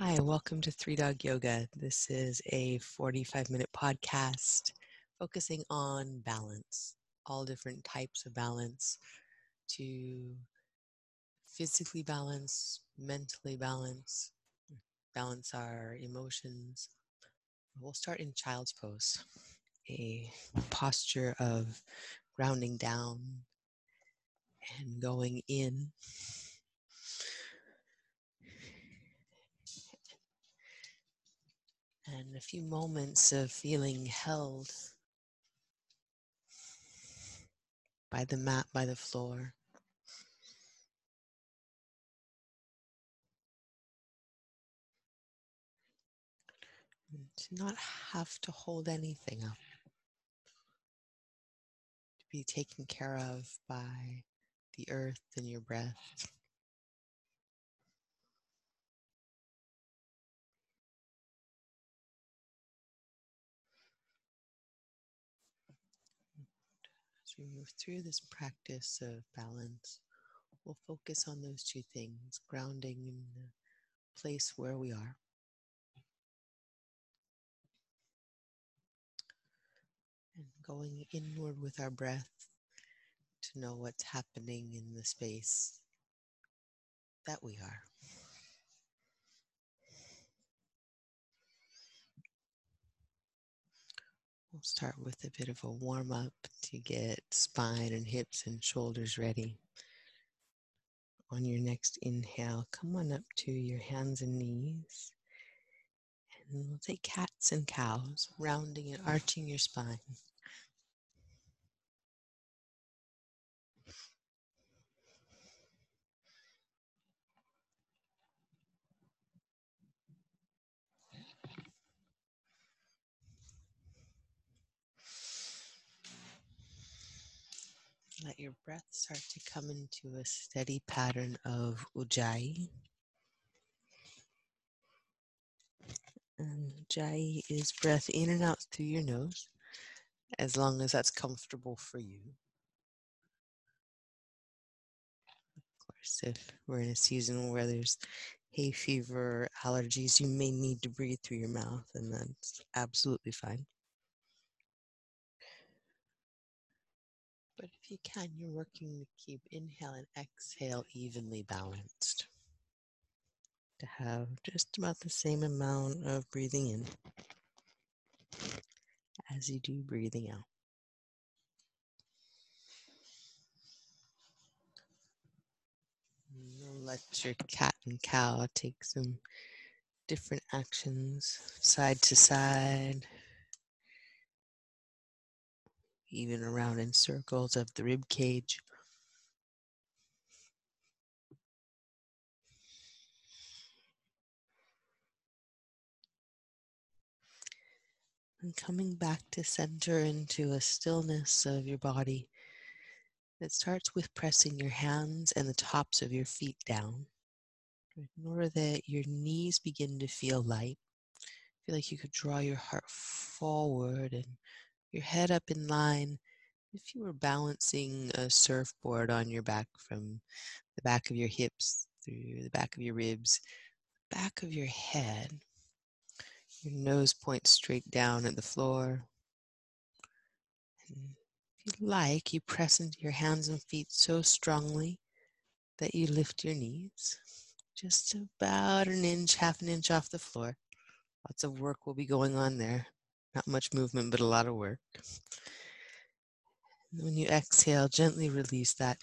Hi, welcome to Three Dog Yoga. This is a 45 minute podcast focusing on balance, all different types of balance to physically balance, mentally balance, balance our emotions. We'll start in child's pose, a posture of grounding down and going in and a few moments of feeling held by the mat, by the floor. to not have to hold anything up, to be taken care of by the earth and your breath. We move through this practice of balance, we'll focus on those two things grounding in the place where we are. And going inward with our breath to know what's happening in the space that we are. We'll start with a bit of a warm up to get spine and hips and shoulders ready. On your next inhale, come on up to your hands and knees. And we'll take cats and cows, rounding and arching your spine. Let your breath start to come into a steady pattern of ujjayi. And ujjayi is breath in and out through your nose, as long as that's comfortable for you. Of course, if we're in a season where there's hay fever allergies, you may need to breathe through your mouth, and that's absolutely fine. But if you can, you're working to keep inhale and exhale evenly balanced. To have just about the same amount of breathing in as you do breathing out. Let your cat and cow take some different actions side to side, even around in circles of the rib cage. And coming back to center into a stillness of your body that starts with pressing your hands and the tops of your feet down in order that your knees begin to feel light. Feel like you could draw your heart forward and your head up in line if you were balancing a surfboard on your back from the back of your hips through the back of your ribs, back of your head. Your nose points straight down at the floor. And if you like, you press into your hands and feet so strongly that you lift your knees just about an inch, half an inch off the floor. Lots of work will be going on there. Not much movement, but a lot of work. When you exhale, gently release that.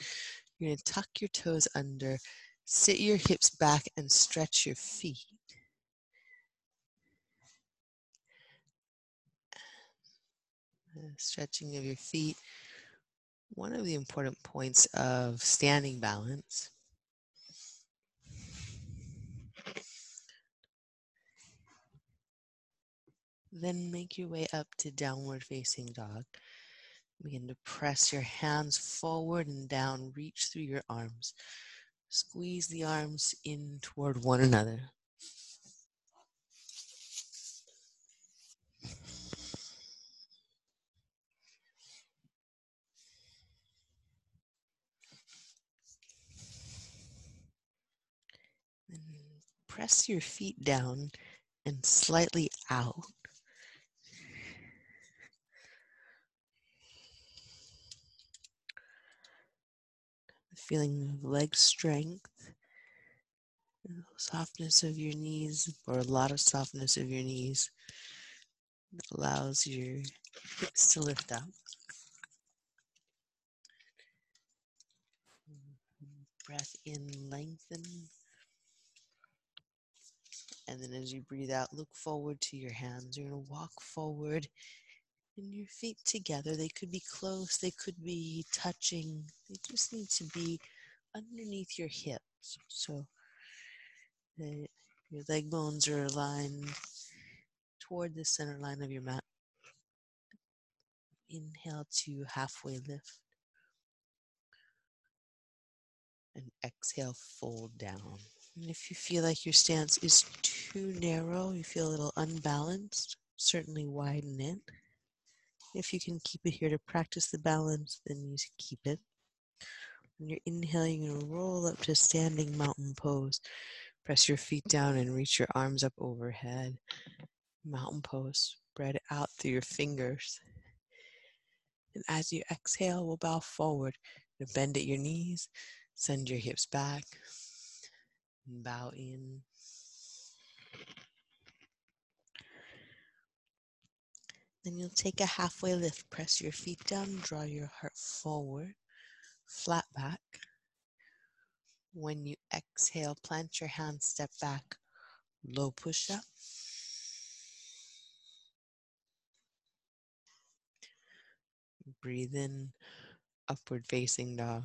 You're going to tuck your toes under, sit your hips back, and stretch your feet. Stretching of your feet. One of the important points of standing balance Then make your way up to downward facing dog. Begin to press your hands forward and down, reach through your arms. Squeeze the arms in toward one another. press your feet down and slightly out. Feeling of leg strength, softness of your knees, or a lot of softness of your knees allows your hips to lift up. Breath in, lengthen. And then as you breathe out, look forward to your hands. You're going to walk forward and your feet together. They could be close, they could be touching. They just need to be underneath your hips. So the, your leg bones are aligned toward the center line of your mat. Inhale to halfway lift. And exhale, fold down. And if you feel like your stance is too narrow, you feel a little unbalanced, certainly widen it. If you can keep it here to practice the balance, then you keep it. When you're inhaling, you're going to roll up to standing mountain pose. Press your feet down and reach your arms up overhead. Mountain pose. Spread out through your fingers. And as you exhale, we'll bow forward. Bend at your knees. Send your hips back. And bow in. Then you'll take a halfway lift. Press your feet down, draw your heart forward, flat back. When you exhale, plant your hands, step back, low push up. Breathe in, upward facing dog.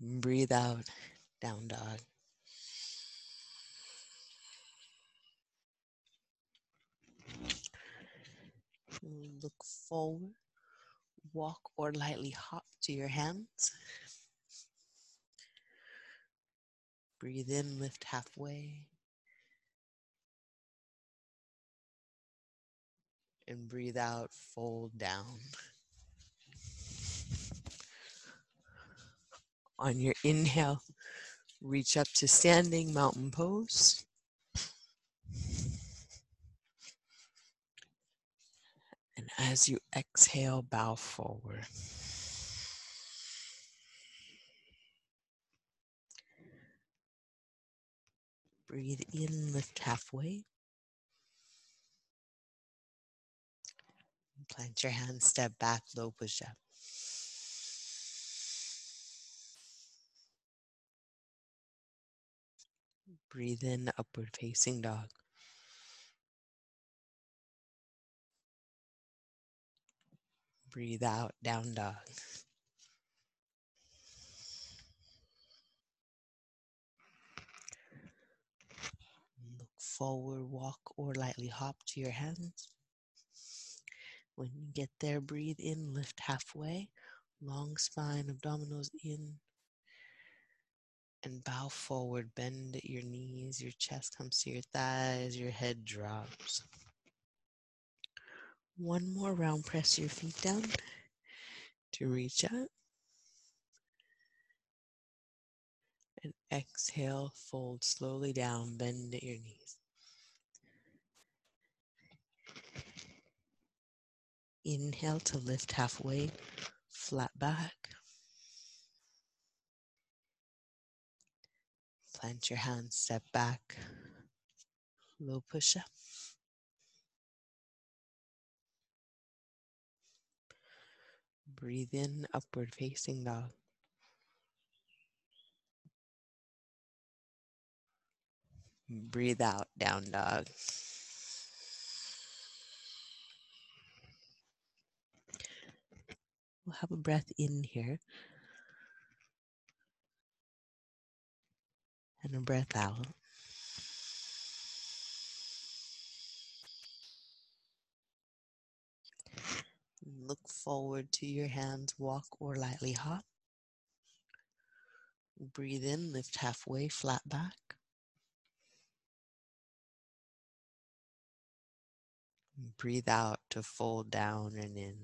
Breathe out, down dog. Look forward, walk or lightly hop to your hands. Breathe in, lift halfway. And breathe out, fold down. On your inhale, reach up to standing mountain pose. And as you exhale, bow forward. Breathe in, lift halfway. Plant your hands, step back, low push up. Breathe in, upward facing dog. Breathe out, down dog. Look forward, walk, or lightly hop to your hands. When you get there, breathe in, lift halfway, long spine, abdominals in, and bow forward. Bend at your knees, your chest comes to your thighs, your head drops. One more round, press your feet down to reach up. And exhale, fold slowly down, bend at your knees. Inhale to lift halfway, flat back. Plant your hands, step back, low push up. Breathe in, upward facing dog. Breathe out, down dog. We'll have a breath in here. And a breath out. Look forward to your hands, walk or lightly hop. Breathe in, lift halfway, flat back. Breathe out to fold down and in.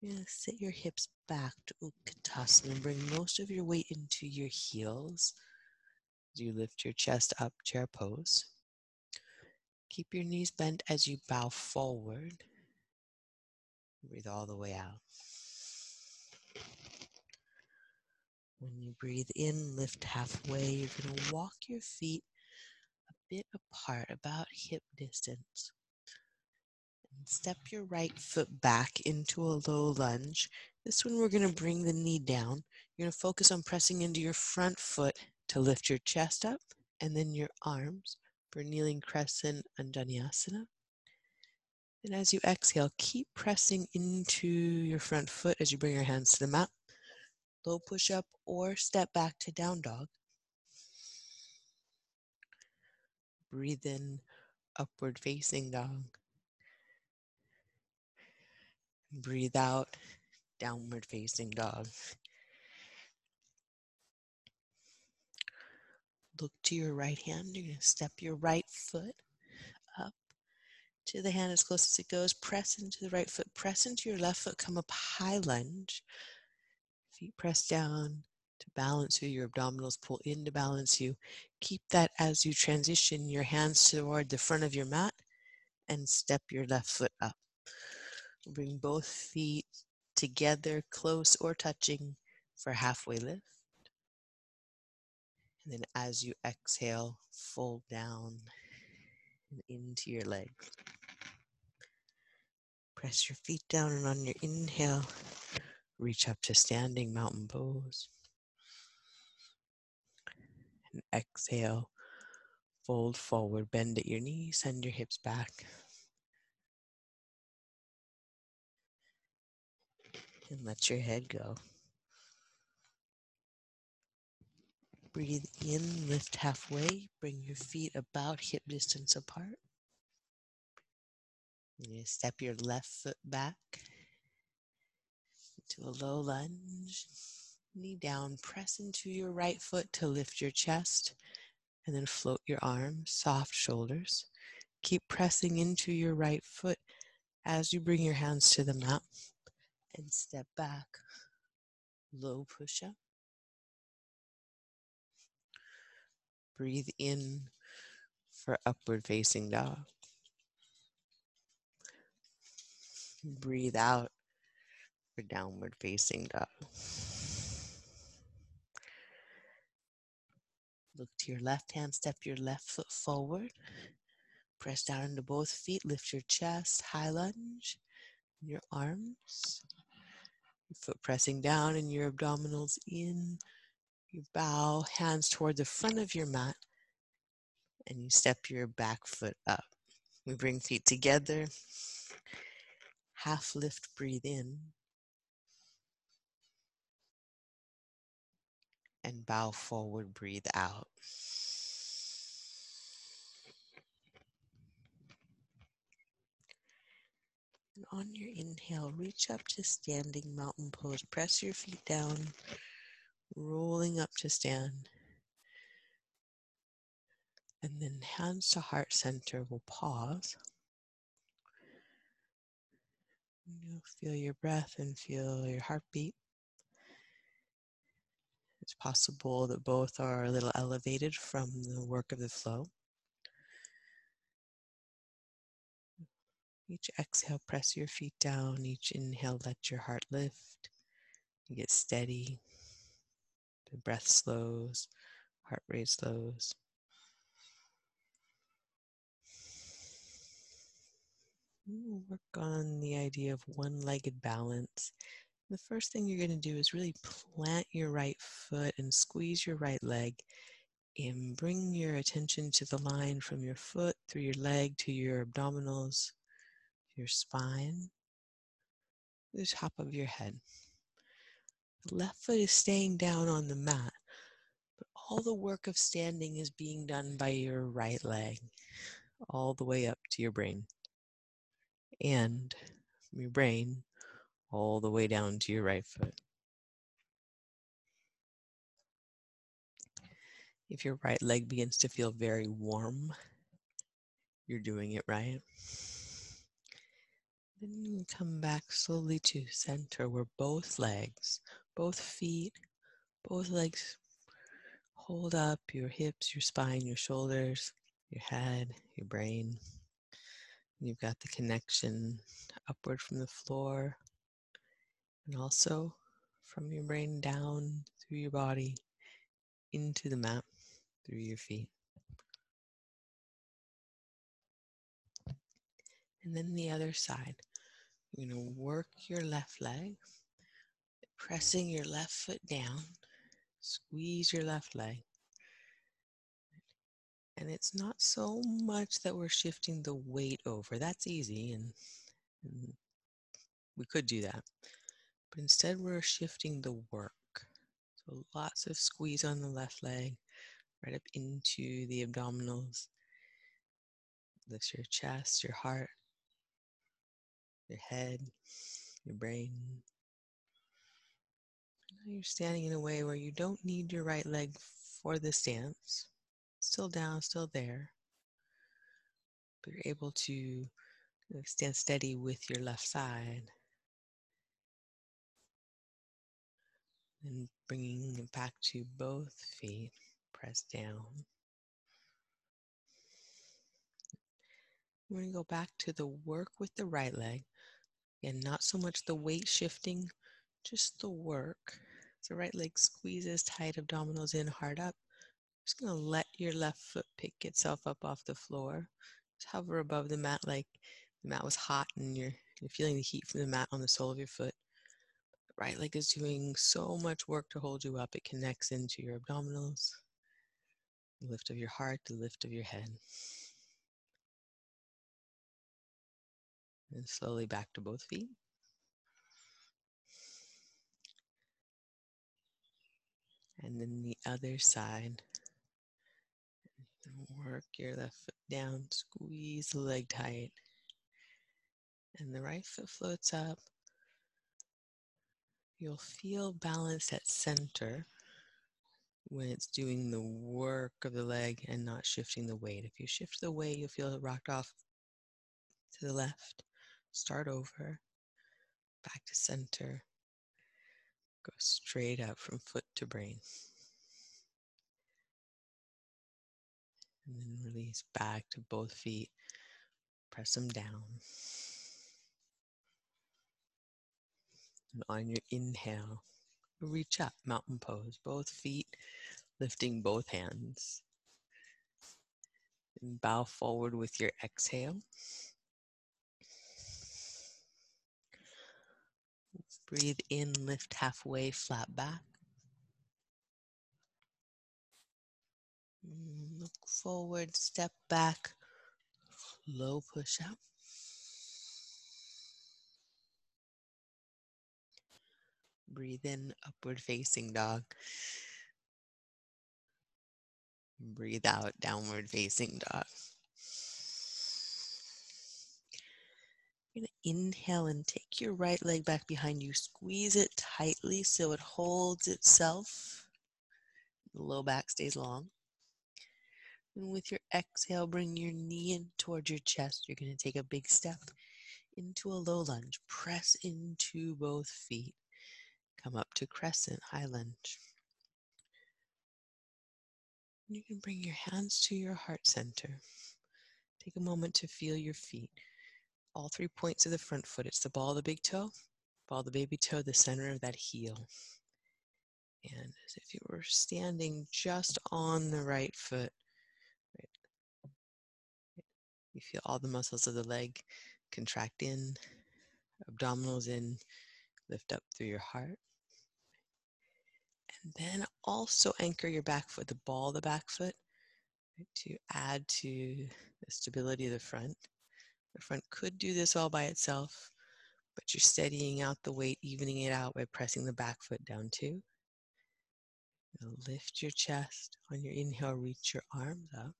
You're sit your hips back to Utkatasana bring most of your weight into your heels you lift your chest up, chair pose. Keep your knees bent as you bow forward. Breathe all the way out. When you breathe in, lift halfway. You're going to walk your feet a bit apart, about hip distance. And step your right foot back into a low lunge. This one, we're going to bring the knee down. You're going to focus on pressing into your front foot to lift your chest up and then your arms for kneeling crescent Anjaneyasana. And as you exhale, keep pressing into your front foot as you bring your hands to the mat low push up, or step back to down dog. Breathe in, upward facing dog. Breathe out, downward facing dog. Look to your right hand. You're going to step your right foot up to the hand as close as it goes. Press into the right foot. Press into your left foot. Come up high lunge feet press down to balance you, your abdominals pull in to balance you. Keep that as you transition your hands toward the front of your mat and step your left foot up. Bring both feet together, close or touching for halfway lift. And then as you exhale, fold down and into your legs. Press your feet down and on your inhale, Reach up to standing mountain pose. And exhale, fold forward, bend at your knees, send your hips back. And let your head go. Breathe in, lift halfway, bring your feet about hip distance apart. You step your left foot back to a low lunge. Knee down, press into your right foot to lift your chest and then float your arms, soft shoulders. Keep pressing into your right foot as you bring your hands to the mat and step back. Low push up. Breathe in for upward facing dog. Breathe out for downward facing dog. Look to your left hand, step your left foot forward. Press down into both feet, lift your chest, high lunge, your arms. Foot pressing down and your abdominals in. You bow, hands toward the front of your mat, and you step your back foot up. We bring feet together. Half lift, breathe in. and bow forward, breathe out. And on your inhale, reach up to standing mountain pose. Press your feet down, rolling up to stand. And then hands to heart center, we'll pause. You'll feel your breath and feel your heartbeat. It's possible that both are a little elevated from the work of the flow. Each exhale, press your feet down. Each inhale, let your heart lift. You get steady. The breath slows, heart rate slows. Work on the idea of one legged balance the first thing you're going to do is really plant your right foot and squeeze your right leg and bring your attention to the line from your foot through your leg to your abdominals, your spine, the top of your head. The left foot is staying down on the mat, but all the work of standing is being done by your right leg, all the way up to your brain. And from your brain all the way down to your right foot. If your right leg begins to feel very warm, you're doing it right. Then come back slowly to center where both legs, both feet, both legs hold up your hips, your spine, your shoulders, your head, your brain. You've got the connection upward from the floor and also from your brain down through your body into the mat through your feet. And then the other side. You're going to work your left leg, pressing your left foot down, squeeze your left leg. And it's not so much that we're shifting the weight over. That's easy, and, and we could do that. But instead, we're shifting the work. So lots of squeeze on the left leg, right up into the abdominals. Lift your chest, your heart, your head, your brain. You're standing in a way where you don't need your right leg for the stance. Still down, still there. But you're able to stand steady with your left side. And bringing it back to both feet, press down. We're going to go back to the work with the right leg. And not so much the weight shifting, just the work. So right leg squeezes tight, abdominals in, hard up. Just gonna let your left foot pick itself up off the floor. Just hover above the mat like the mat was hot and you're, you're feeling the heat from the mat on the sole of your foot. right leg is doing so much work to hold you up. It connects into your abdominals, the lift of your heart, the lift of your head. And slowly back to both feet. And then the other side. Work your left foot down, squeeze the leg tight. And the right foot floats up. You'll feel balanced at center when it's doing the work of the leg and not shifting the weight. If you shift the weight, you'll feel it rocked off to the left. Start over, back to center. Go straight up from foot to brain. And then release back to both feet. Press them down. And on your inhale, reach up, mountain pose, both feet lifting both hands. And bow forward with your exhale. Breathe in, lift halfway, flat back. Mm, look forward, step back, low push up. Breathe in, upward facing dog. Breathe out, downward facing dog. You're going to inhale and take your right leg back behind you. Squeeze it tightly so it holds itself. The low back stays long. And with your exhale, bring your knee in towards your chest. You're going to take a big step into a low lunge. Press into both feet. Come up to crescent, high lunge. You can bring your hands to your heart center. Take a moment to feel your feet all three points of the front foot. It's the ball of the big toe, ball of the baby toe, the center of that heel. And as if you were standing just on the right foot, you feel all the muscles of the leg contract in, abdominals in, lift up through your heart. And then also anchor your back foot, the ball of the back foot, right, to add to the stability of the front. The front could do this all by itself, but you're steadying out the weight, evening it out by pressing the back foot down too. Lift your chest. On your inhale, reach your arms up.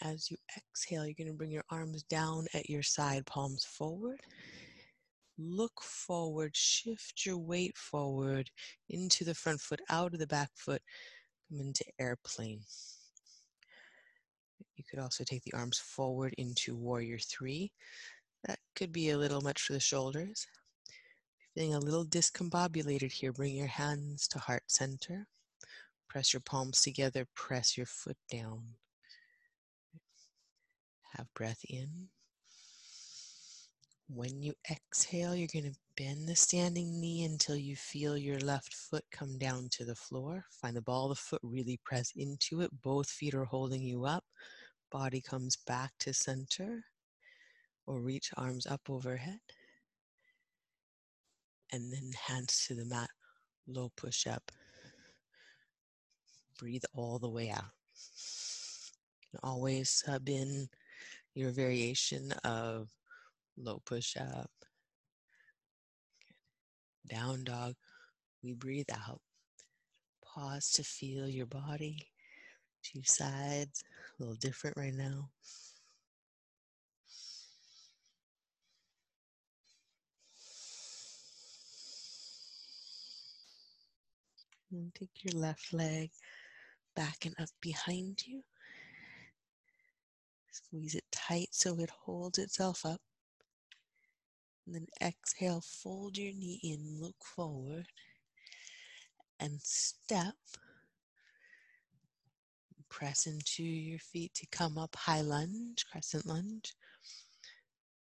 And as you exhale, you're going to bring your arms down at your side, palms forward. Look forward, shift your weight forward into the front foot, out of the back foot, come into airplane. You could also take the arms forward into warrior three. That could be a little much for the shoulders. Feeling a little discombobulated here, bring your hands to heart center. Press your palms together, press your foot down. Have breath in. When you exhale, you're going to bend the standing knee until you feel your left foot come down to the floor. Find the ball of the foot, really press into it. Both feet are holding you up. Body comes back to center or reach arms up overhead. And then hands to the mat, low push up. Breathe all the way out. always sub in your variation of low push up, down dog. We breathe out. Pause to feel your body. Two sides, a little different right now. And take your left leg back and up behind you. Squeeze it tight so it holds itself up. And then exhale, fold your knee in, look forward, and step. Press into your feet to come up high lunge, crescent lunge.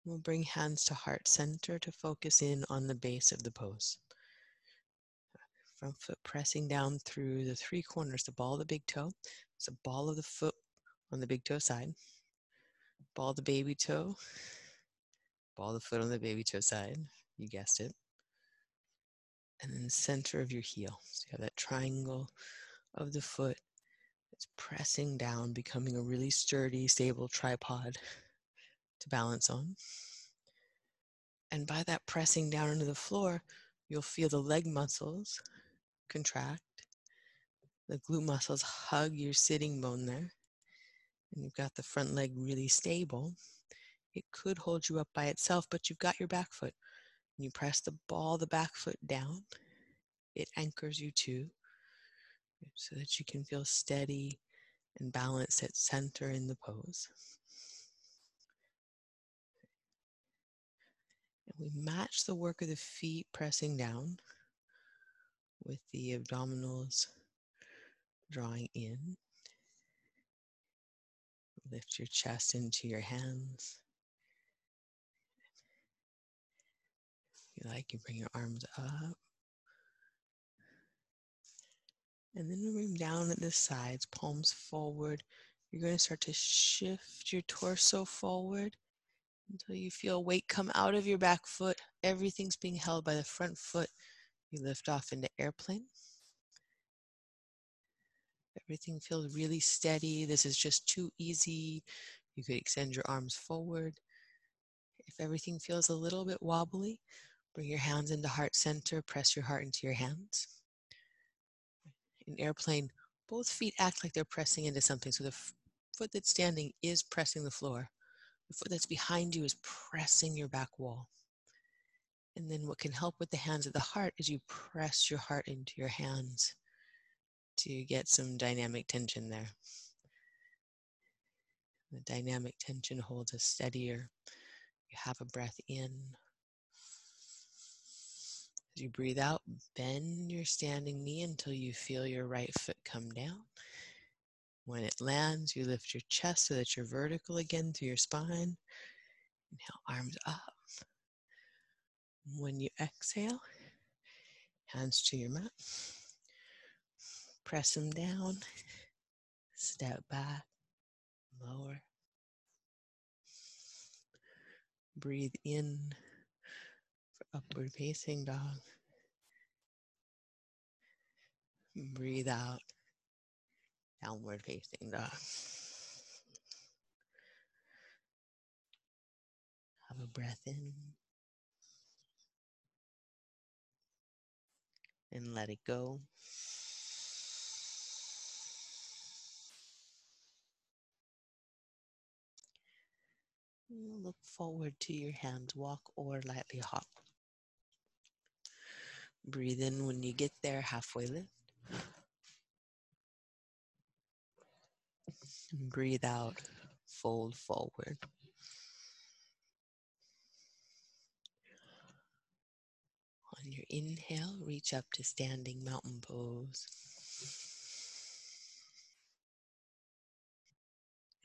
We'll bring hands to heart center to focus in on the base of the pose. Front foot pressing down through the three corners, the ball of the big toe. It's the ball of the foot on the big toe side, ball the baby toe, Ball the foot on the baby toe side. You guessed it. And then the center of your heel. So you have that triangle of the foot that's pressing down, becoming a really sturdy, stable tripod to balance on. And by that pressing down into the floor, you'll feel the leg muscles contract. The glute muscles hug your sitting bone there. And you've got the front leg really stable. It could hold you up by itself, but you've got your back foot. you press the ball, the back foot down, it anchors you too, so that you can feel steady and balanced at center in the pose. And we match the work of the feet pressing down with the abdominals drawing in. Lift your chest into your hands. If you like, you bring your arms up. And then them down at the sides, palms forward. You're going to start to shift your torso forward until you feel weight come out of your back foot. Everything's being held by the front foot. You lift off into airplane. Everything feels really steady. This is just too easy. You could extend your arms forward. If everything feels a little bit wobbly, Bring your hands into heart center, press your heart into your hands. In airplane, both feet act like they're pressing into something. So the foot that's standing is pressing the floor. The foot that's behind you is pressing your back wall. And then what can help with the hands of the heart is you press your heart into your hands to get some dynamic tension there. The dynamic tension holds us steadier. You have a breath in. As you breathe out, bend your standing knee until you feel your right foot come down. When it lands, you lift your chest so that you're vertical again through your spine. Inhale, arms up. When you exhale, hands to your mat. Press them down. Step back, lower. Breathe in upward facing dog. Breathe out, downward facing dog. Have a breath in and let it go. Look forward to your hands, walk or lightly hop. Breathe in when you get there, halfway lift. Breathe out, fold forward. On your inhale, reach up to standing mountain pose.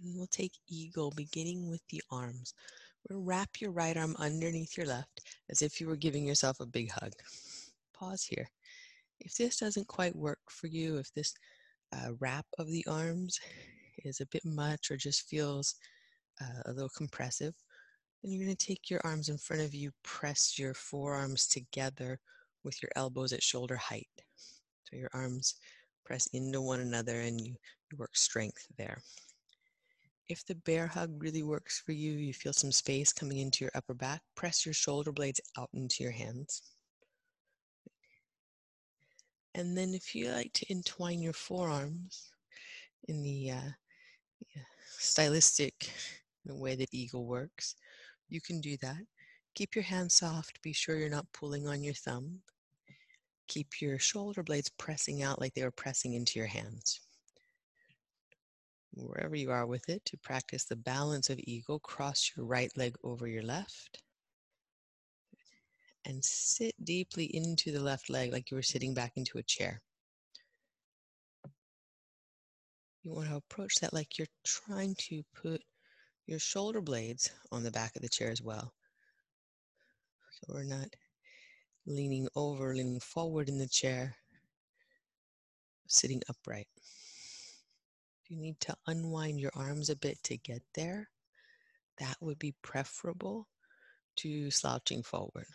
And we'll take eagle beginning with the arms. We'll wrap your right arm underneath your left as if you were giving yourself a big hug. Pause here. If this doesn't quite work for you, if this uh, wrap of the arms is a bit much or just feels uh, a little compressive, then you're going to take your arms in front of you, press your forearms together with your elbows at shoulder height. So your arms press into one another and you, you work strength there. If the bear hug really works for you, you feel some space coming into your upper back, press your shoulder blades out into your hands. And then if you like to entwine your forearms in the uh, stylistic way that eagle works, you can do that. Keep your hands soft. Be sure you're not pulling on your thumb. Keep your shoulder blades pressing out like they were pressing into your hands wherever you are with it, to practice the balance of eagle. Cross your right leg over your left and sit deeply into the left leg like you were sitting back into a chair. You want to approach that like you're trying to put your shoulder blades on the back of the chair as well. So we're not leaning over, leaning forward in the chair, sitting upright If you need to unwind your arms a bit to get there, that would be preferable to slouching forward.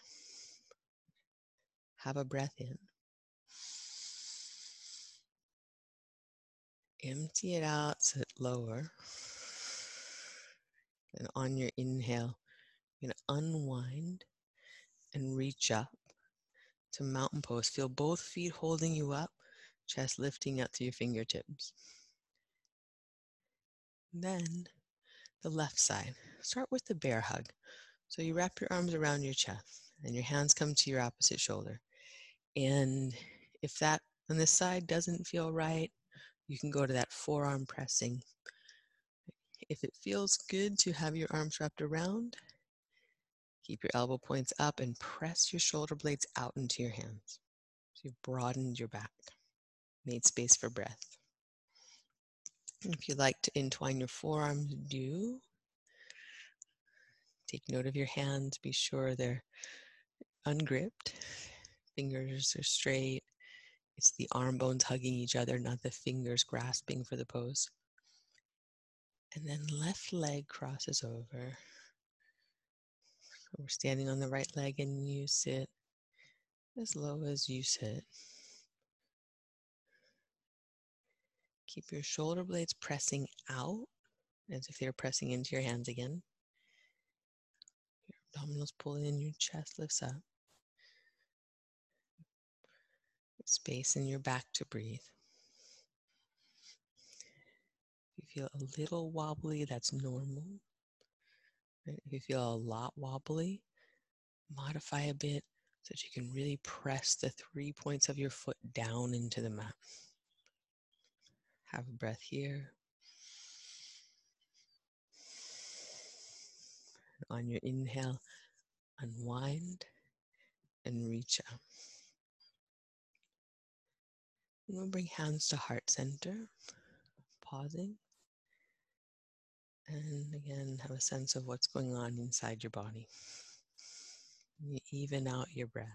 Have a breath in. Empty it out, sit lower. And on your inhale, you're going to unwind and reach up to mountain pose. Feel both feet holding you up, chest lifting up to your fingertips. Then the left side. Start with the bear hug. So you wrap your arms around your chest and your hands come to your opposite shoulder. And if that on this side doesn't feel right, you can go to that forearm pressing. If it feels good to have your arms wrapped around, keep your elbow points up and press your shoulder blades out into your hands. So you've broadened your back, made space for breath. If you'd like to entwine your forearms, do. Take note of your hands. Be sure they're ungripped. Fingers are straight. It's the arm bones hugging each other, not the fingers grasping for the pose. And then left leg crosses over. So we're standing on the right leg and you sit as low as you sit. Keep your shoulder blades pressing out as if they're pressing into your hands again. Your abdominals pull in, your chest lifts up. Space in your back to breathe. If you feel a little wobbly, that's normal. If you feel a lot wobbly, modify a bit so that you can really press the three points of your foot down into the mat. Have a breath here. On your inhale, unwind and reach out. We'll bring hands to heart center, pausing. And again, have a sense of what's going on inside your body. You even out your breath.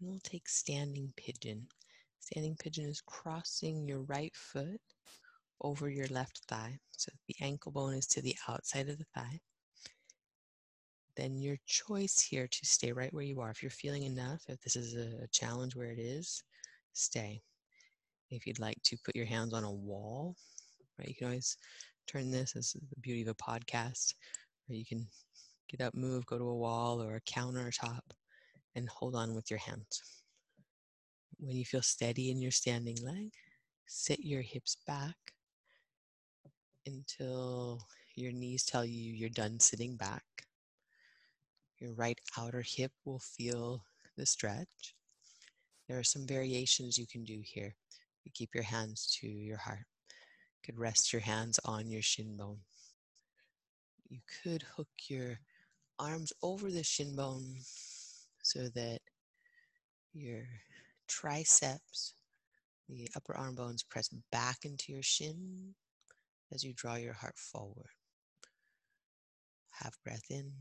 And we'll take standing pigeon. Standing pigeon is crossing your right foot over your left thigh. So the ankle bone is to the outside of the thigh. Then your choice here to stay right where you are. If you're feeling enough, if this is a challenge where it is, stay. If you'd like to put your hands on a wall, right, you can always turn this as the beauty of a podcast, or you can get up, move, go to a wall or a countertop and hold on with your hands. When you feel steady in your standing leg, sit your hips back until your knees tell you you're done sitting back. Your right outer hip will feel the stretch. There are some variations you can do here. You keep your hands to your heart. You could rest your hands on your shin bone. You could hook your arms over the shin bone so that your triceps, the upper arm bones press back into your shin as you draw your heart forward. Half breath in.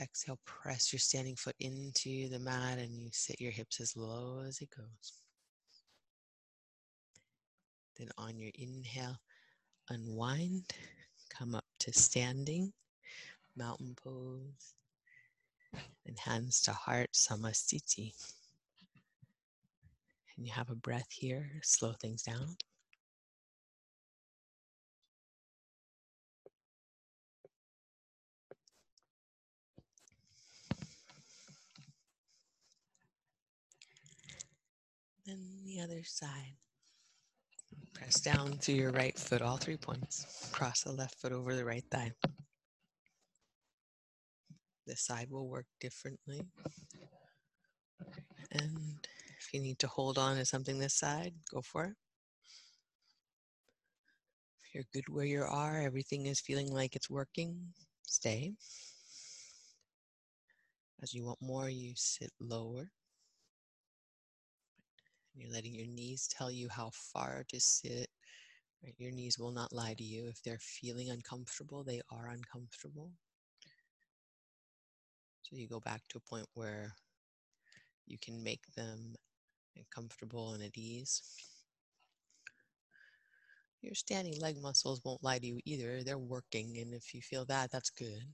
Exhale, press your standing foot into the mat and you sit your hips as low as it goes. Then on your inhale, unwind, come up to standing, mountain pose, and hands to heart, samasthiti. And you have a breath here, slow things down. Then the other side. Press down to your right foot, all three points. Cross the left foot over the right thigh. This side will work differently. And if you need to hold on to something this side, go for it. If you're good where you are, everything is feeling like it's working, stay. As you want more, you sit lower. You're letting your knees tell you how far to sit. Right? Your knees will not lie to you. If they're feeling uncomfortable, they are uncomfortable. So you go back to a point where you can make them comfortable and at ease. Your standing leg muscles won't lie to you either. They're working, and if you feel that, that's good.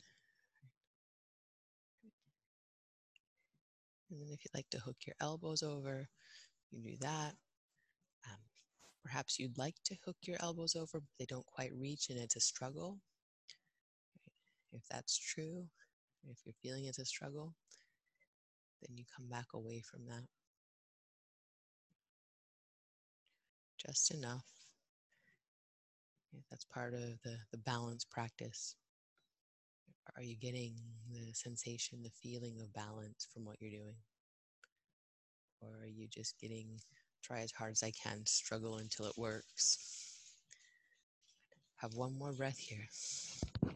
And then if you'd like to hook your elbows over, you do that. Um, perhaps you'd like to hook your elbows over, but they don't quite reach and it's a struggle. If that's true, if you're feeling it's a struggle, then you come back away from that. Just enough. That's part of the, the balance practice. Are you getting the sensation, the feeling of balance from what you're doing? Or are you just getting, try as hard as I can, struggle until it works? Have one more breath here. And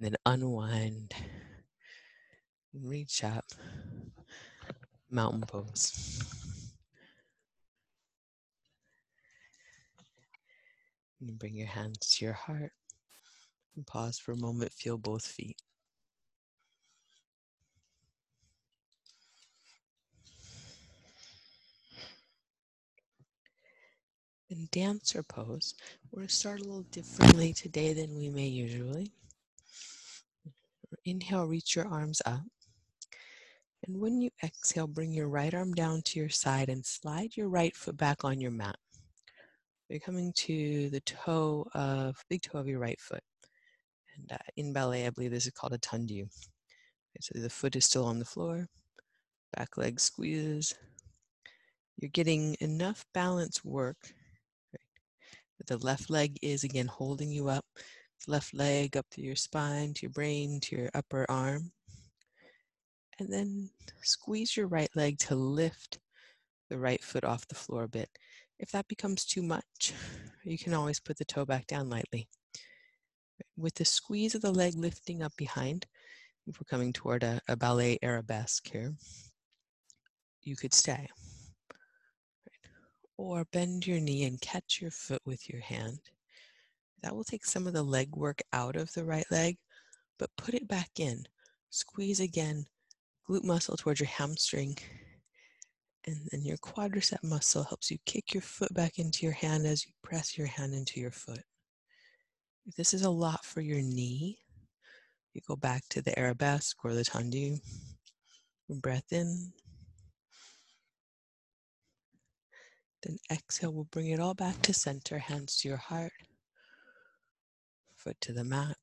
then unwind. Reach up. Mountain pose. And bring your hands to your heart. And pause for a moment. Feel both feet. In dancer pose, we're going to start a little differently today than we may usually. Inhale, reach your arms up. And when you exhale, bring your right arm down to your side and slide your right foot back on your mat. You're coming to the toe of, big toe of your right foot. And uh, in ballet, I believe this is called a tendu. Okay, so the foot is still on the floor, back leg squeezes. You're getting enough balance work the left leg is again holding you up. Left leg up to your spine, to your brain, to your upper arm. And then squeeze your right leg to lift the right foot off the floor a bit. If that becomes too much, you can always put the toe back down lightly. With the squeeze of the leg lifting up behind, if we're coming toward a, a ballet arabesque here, you could stay. Or bend your knee and catch your foot with your hand. That will take some of the leg work out of the right leg, but put it back in. Squeeze again, glute muscle towards your hamstring. And then your quadricep muscle helps you kick your foot back into your hand as you press your hand into your foot. If this is a lot for your knee, you go back to the arabesque or the tendu. Breath in, Then exhale, we'll bring it all back to center, hands to your heart, foot to the mat.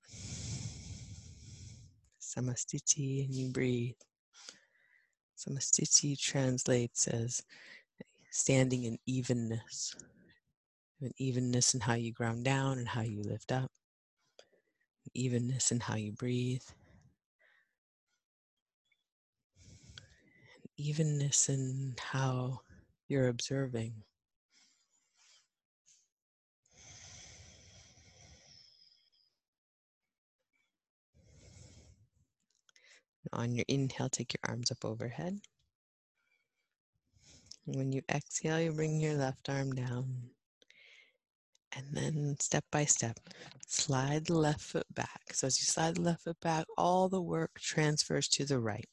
Samasthiti, and you breathe. Samasthiti translates as standing in evenness, an evenness in how you ground down and how you lift up, evenness in how you breathe. evenness in how you're observing. On your inhale, take your arms up overhead. When you exhale, you bring your left arm down. And then step by step, slide the left foot back. So as you slide the left foot back, all the work transfers to the right.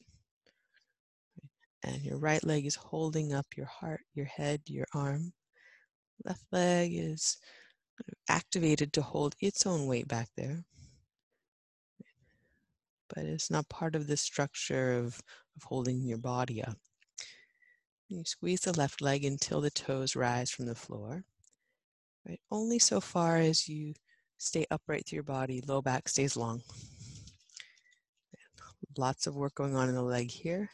And your right leg is holding up your heart, your head, your arm. Left leg is activated to hold its own weight back there. But it's not part of the structure of, of holding your body up. You squeeze the left leg until the toes rise from the floor. Right? Only so far as you stay upright through your body, low back stays long. Lots of work going on in the leg here.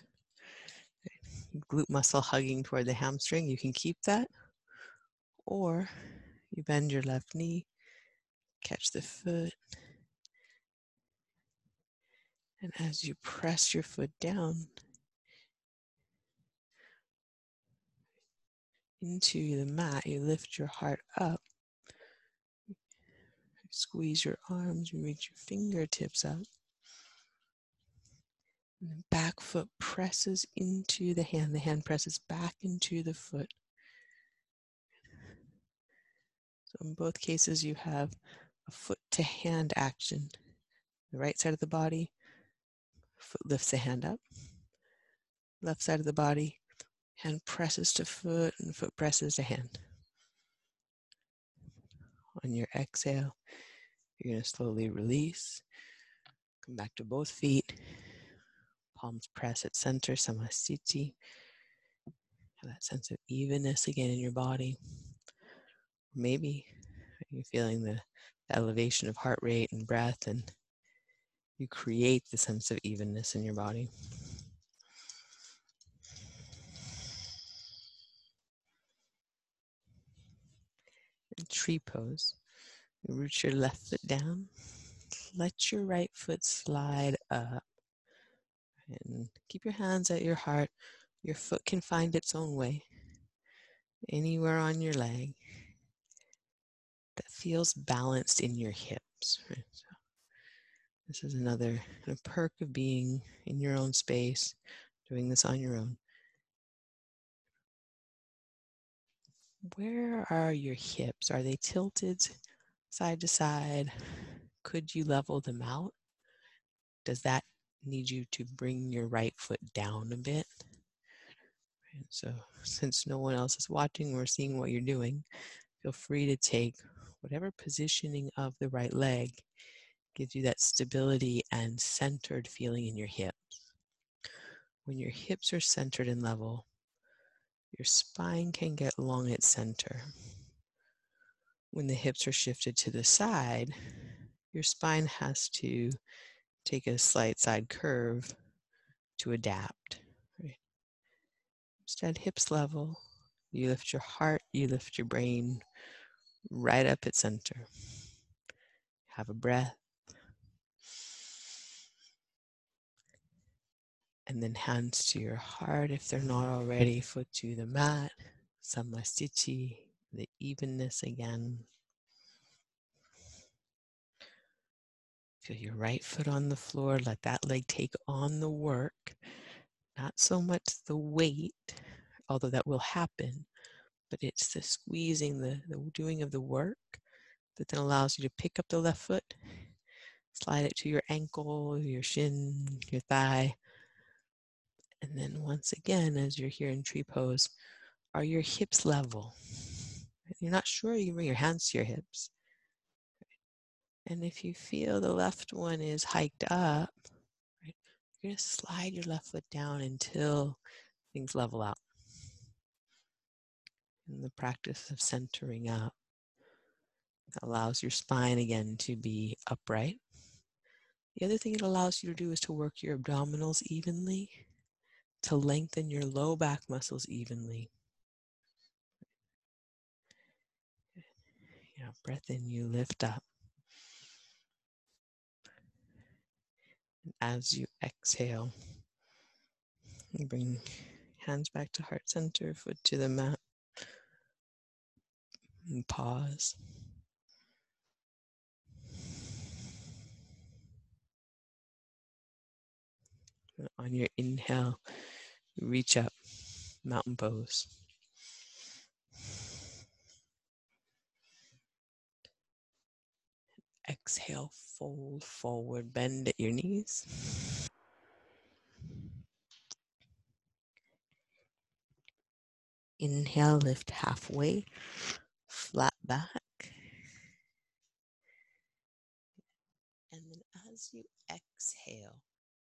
Glute muscle hugging toward the hamstring, you can keep that. Or you bend your left knee, catch the foot. And as you press your foot down, into the mat, you lift your heart up. Squeeze your arms, you reach your fingertips up. And the back foot presses into the hand. The hand presses back into the foot. So in both cases, you have a foot to hand action. The right side of the body, foot lifts the hand up. Left side of the body, Hand presses to foot and foot presses to hand. On your exhale, you're going to slowly release. Come back to both feet. Palms press at center, samasthiti. Have that sense of evenness again in your body. Maybe you're feeling the, the elevation of heart rate and breath, and you create the sense of evenness in your body. tree pose. You root your left foot down. Let your right foot slide up. And keep your hands at your heart. Your foot can find its own way anywhere on your leg that feels balanced in your hips. Right? So this is another kind of perk of being in your own space, doing this on your own. where are your hips? Are they tilted side to side? Could you level them out? Does that need you to bring your right foot down a bit? So, since no one else is watching or seeing what you're doing, feel free to take whatever positioning of the right leg gives you that stability and centered feeling in your hips. When your hips are centered and level, your spine can get long at center. When the hips are shifted to the side, your spine has to take a slight side curve to adapt. Instead, hips level, you lift your heart, you lift your brain right up at center. Have a breath. And then hands to your heart if they're not already, foot to the mat, samasthiti, the evenness again. Feel your right foot on the floor, let that leg take on the work, not so much the weight, although that will happen, but it's the squeezing, the, the doing of the work that then allows you to pick up the left foot, slide it to your ankle, your shin, your thigh, and then once again, as you're here in tree pose, are your hips level? You're not sure, you bring your hands to your hips. And if you feel the left one is hiked up, right, you're going to slide your left foot down until things level out. And the practice of centering up allows your spine again to be upright. The other thing it allows you to do is to work your abdominals evenly to lengthen your low back muscles evenly. You know, breath in, you lift up. And as you exhale, you bring Hands back to heart center, foot to the mat. And pause. On your inhale, reach up, mountain pose. Exhale, fold forward, bend at your knees. Inhale, lift halfway, flat back. And then as you exhale,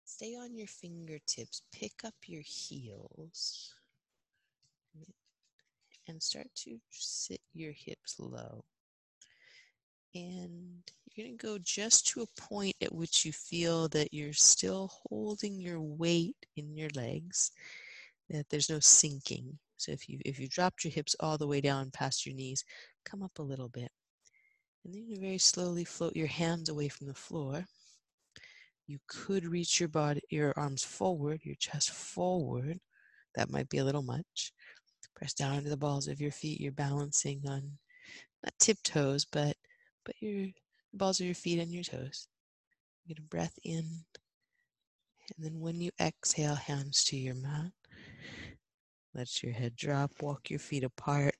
stay on your fingertips, pick up your heels, and start to sit your hips low. And you're going to go just to a point at which you feel that you're still holding your weight in your legs, that there's no sinking. So if you if you dropped your hips all the way down past your knees, come up a little bit. And then you very slowly float your hands away from the floor. You could reach your body your arms forward, your chest forward. That might be a little much. Press down into the balls of your feet. You're balancing on not tiptoes, but but your balls of your feet and your toes. Get a breath in. And then when you exhale, hands to your mat. Let your head drop, walk your feet apart.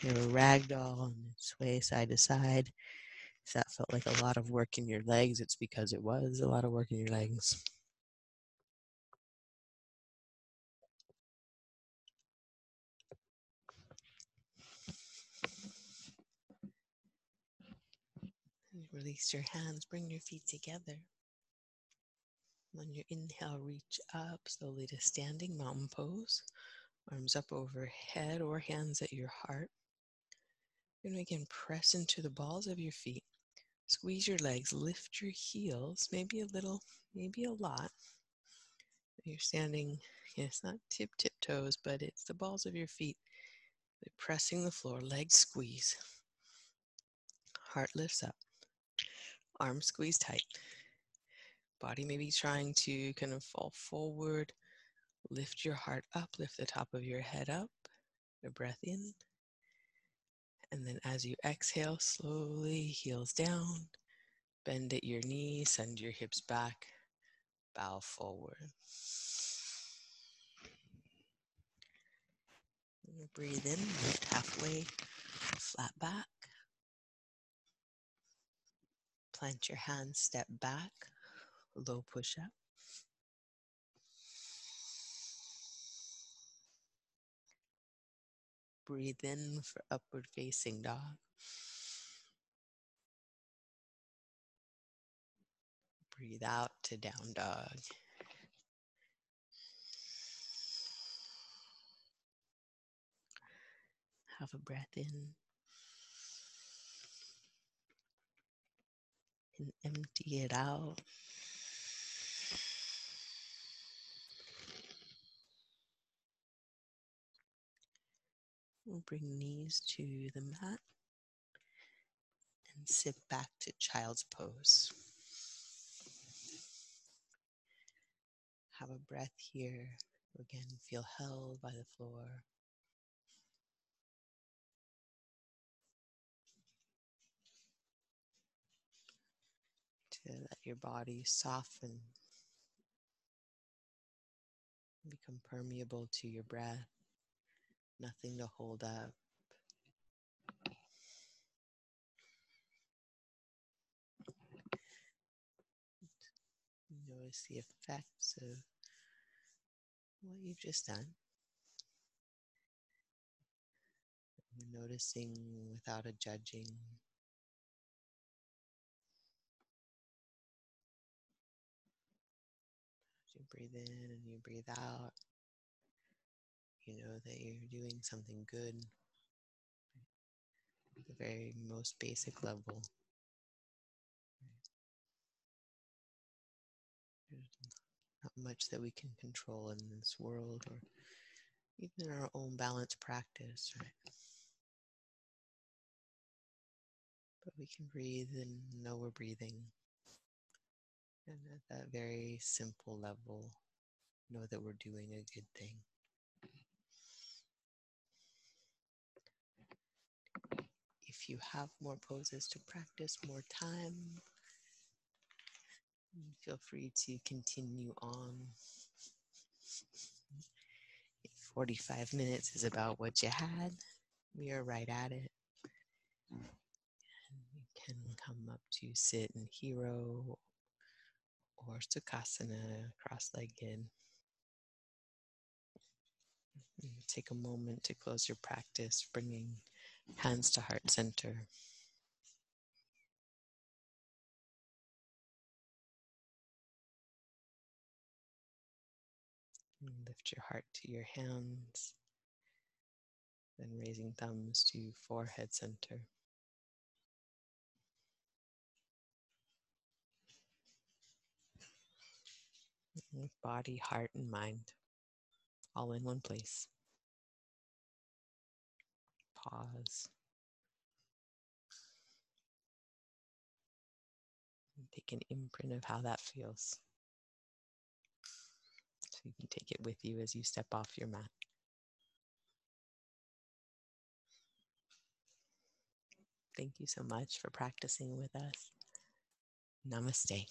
You're a ragdoll and sway side to side. If that felt like a lot of work in your legs, it's because it was a lot of work in your legs. Release your hands, bring your feet together. On your inhale, reach up slowly to standing mountain pose. Arms up overhead or hands at your heart. Going again press into the balls of your feet. Squeeze your legs, lift your heels, maybe a little, maybe a lot. You're standing, it's not tip tip toes, but it's the balls of your feet. pressing the floor, legs squeeze. Heart lifts up. Arms squeeze tight. Body maybe trying to kind of fall forward. Lift your heart up, lift the top of your head up. A breath in. And then as you exhale, slowly heels down. Bend at your knees, send your hips back, bow forward. Breathe in, lift halfway, flat back. Plant your hands, step back, low push up. Breathe in for upward facing dog. Breathe out to down dog. Have a breath in. and empty it out. We'll bring knees to the mat and sit back to child's pose. Have a breath here. Again, feel held by the floor. to let your body soften, become permeable to your breath, nothing to hold up. Notice the effects of what you've just done. Noticing without a judging. you breathe in and you breathe out, you know that you're doing something good at the very most basic level. There's not much that we can control in this world or even in our own balance practice, right? But we can breathe and know we're breathing. And at that very simple level, know that we're doing a good thing. If you have more poses to practice, more time, feel free to continue on. 45 minutes is about what you had. We are right at it. And you can come up to sit in hero or sukhasana, cross legged. Take a moment to close your practice, bringing hands to heart center. Lift your heart to your hands, then raising thumbs to forehead center. Body, heart, and mind all in one place. Pause. Take an imprint of how that feels. So you can take it with you as you step off your mat. Thank you so much for practicing with us. Namaste.